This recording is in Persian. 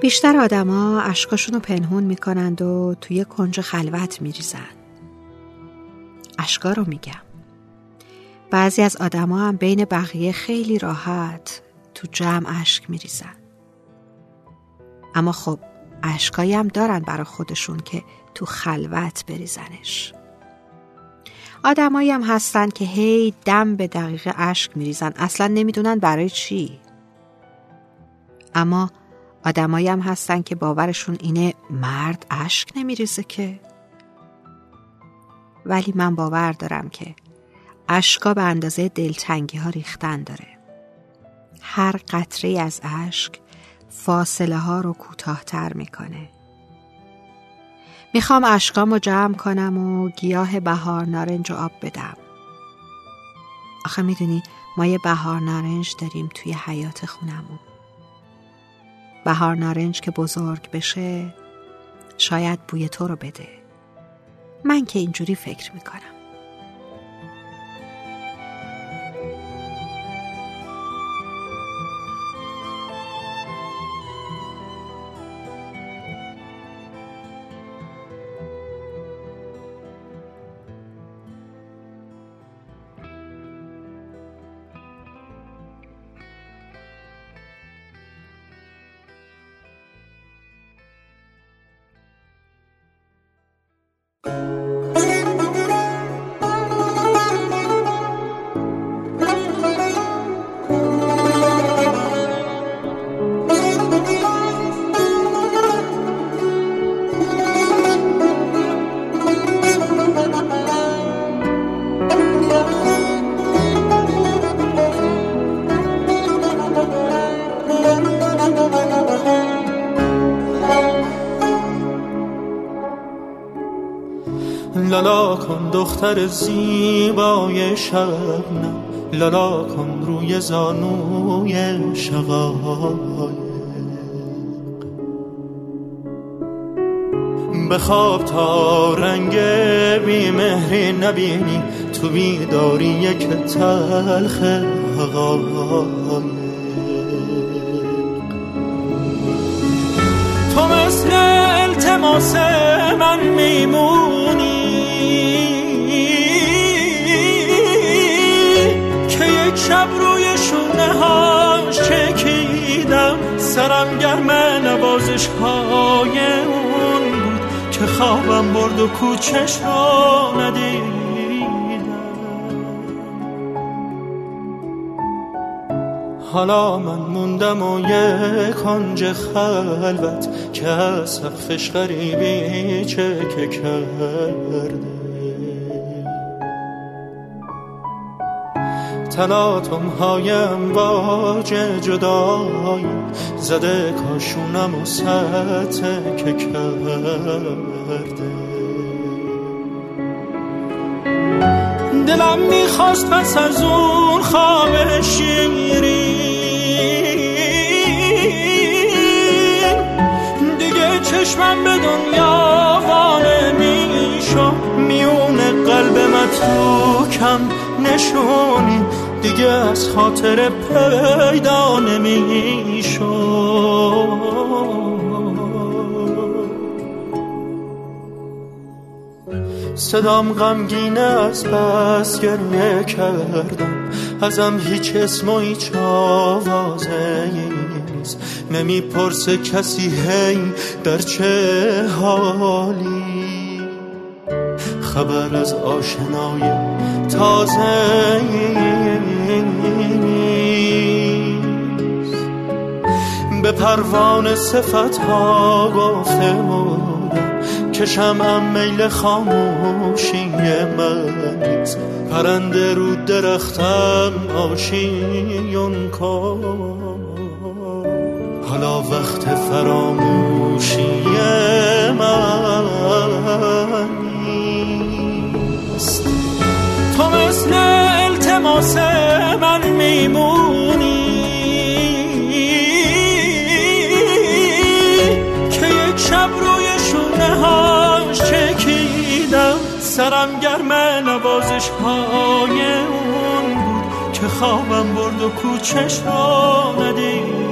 بیشتر آدما اشکاشون رو پنهون می‌کنند و توی کنج خلوت میریزن. اشکا رو میگم. بعضی از آدما هم بین بقیه خیلی راحت تو جمع اشک میریزن. اما خب اشکایی هم دارن برا خودشون که تو خلوت بریزنش. آدمایی هم هستن که هی دم به دقیقه اشک میریزن. اصلا نمی‌دونن برای چی. اما آدمایی هم هستن که باورشون اینه مرد اشک نمیریزه که. ولی من باور دارم که اشکا به اندازه دلتنگی ها ریختن داره. هر قطره از اشک فاصله ها رو کوتاهتر می‌کنه. می‌خوام اشکام رو جمع کنم و گیاه بهار نارنج آب بدم. آخه می‌دونی ما یه بهار نارنج داریم توی حیات خونمون. بهار نارنج که بزرگ بشه شاید بوی تو رو بده. من که اینجوری فکر می‌کنم. لالا کن دختر زیبای شبنم. لالا کن روی زانوی شقایق. بخواب تا رنگ بیمهری نبینی تو بیداری یک تلخ حقایق تو مثل التماس سرم گرم نوازش های اون بود که خوابم برد و کوچش رو ندیدم. حالا من موندم و یک کنج خلوت که از سقفش غریبی چکه کرده. تلاتم هایم باج جدایی زده کاشونم و که کرده. دلم می‌خواست پس از اون خواب شیری. دیگه چشمم به دنیا وانه میشو میون قلب متروکم نشونی. دیگه از خاطر پیدا نمیشو صدام غمگینه از بس گریه کردم. ازم هیچ اسم و هیچ آوازه نیست. نمی‌پرسه کسی هی در چه حالی. خبر از آشنای تازه پروانه صفت ها گفته بودم که شمعم میل خاموشی من پرنده رو درختم آشیون کن. حالا وقت فراموشی که خوابم برد و کوچش را ندید.